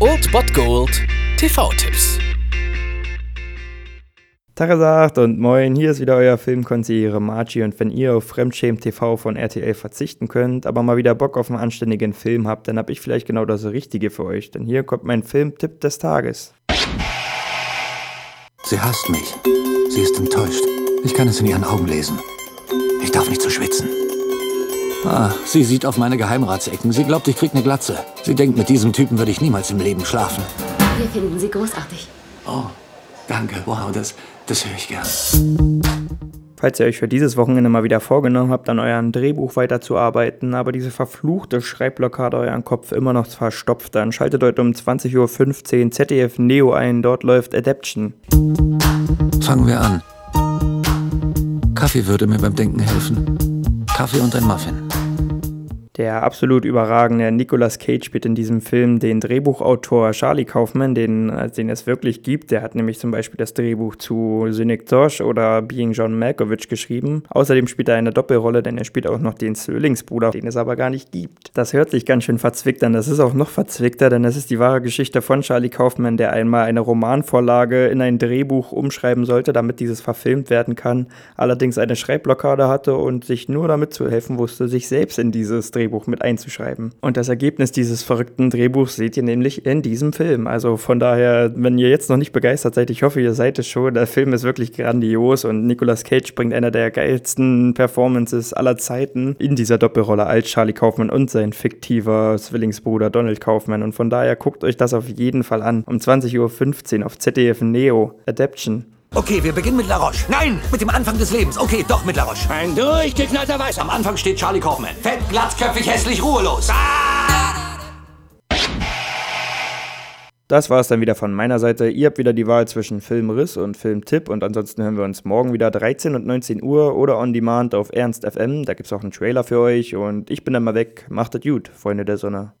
Old Bot Gold TV-Tipps. Tagesagt und moin, hier ist wieder euer Filmkonsigliere Margie und wenn ihr auf Fremdschämen TV von RTL verzichten könnt, aber mal wieder Bock auf einen anständigen Film habt, dann hab ich vielleicht genau das Richtige für euch, denn hier kommt mein Filmtipp des Tages. Sie hasst mich. Sie ist enttäuscht. Ich kann es in ihren Augen lesen. Ich darf nicht so schwitzen. Ah, sie sieht auf meine Geheimratsecken. Sie glaubt, ich krieg eine Glatze. Sie denkt, mit diesem Typen würde ich niemals im Leben schlafen. Wir finden Sie großartig. Oh, danke. Wow, das, das höre ich gern. Falls ihr euch für dieses Wochenende mal wieder vorgenommen habt, an eurem Drehbuch weiterzuarbeiten, aber diese verfluchte Schreibblockade euren Kopf immer noch verstopft, dann schaltet heute um 20.15 Uhr ZDF Neo ein, dort läuft Adaption. Fangen wir an. Kaffee würde mir beim Denken helfen. Kaffee und ein Muffin. Der absolut überragende Nicolas Cage spielt in diesem Film den Drehbuchautor Charlie Kaufman, den, äh, den es wirklich gibt. Der hat nämlich zum Beispiel das Drehbuch zu Cynic Tosh oder Being John Malkovich geschrieben. Außerdem spielt er eine Doppelrolle, denn er spielt auch noch den Zwillingsbruder, den es aber gar nicht gibt. Das hört sich ganz schön verzwickt an. Das ist auch noch verzwickter, denn es ist die wahre Geschichte von Charlie Kaufman, der einmal eine Romanvorlage in ein Drehbuch umschreiben sollte, damit dieses verfilmt werden kann. Allerdings eine Schreibblockade hatte und sich nur damit zu helfen wusste, sich selbst in dieses Drehbuch Drehbuch mit einzuschreiben. Und das Ergebnis dieses verrückten Drehbuchs seht ihr nämlich in diesem Film. Also von daher, wenn ihr jetzt noch nicht begeistert seid, ich hoffe, ihr seid es schon. Der Film ist wirklich grandios und Nicolas Cage bringt einer der geilsten Performances aller Zeiten in dieser Doppelrolle als Charlie Kaufman und sein fiktiver Zwillingsbruder Donald Kaufman. Und von daher guckt euch das auf jeden Fall an. Um 20.15 Uhr auf ZDF Neo. Adaption. Okay, wir beginnen mit La Roche. Nein, mit dem Anfang des Lebens. Okay, doch mit La Roche. Ein durchgeknallter Weiß. Am Anfang steht Charlie Kaufman. Fett, glatzköpfig, hässlich, ruhelos. Ah! Das war es dann wieder von meiner Seite. Ihr habt wieder die Wahl zwischen Filmriss und Filmtipp und ansonsten hören wir uns morgen wieder 13 und 19 Uhr oder on demand auf Ernst FM. Da gibt es auch einen Trailer für euch und ich bin dann mal weg. Macht es gut, Freunde der Sonne.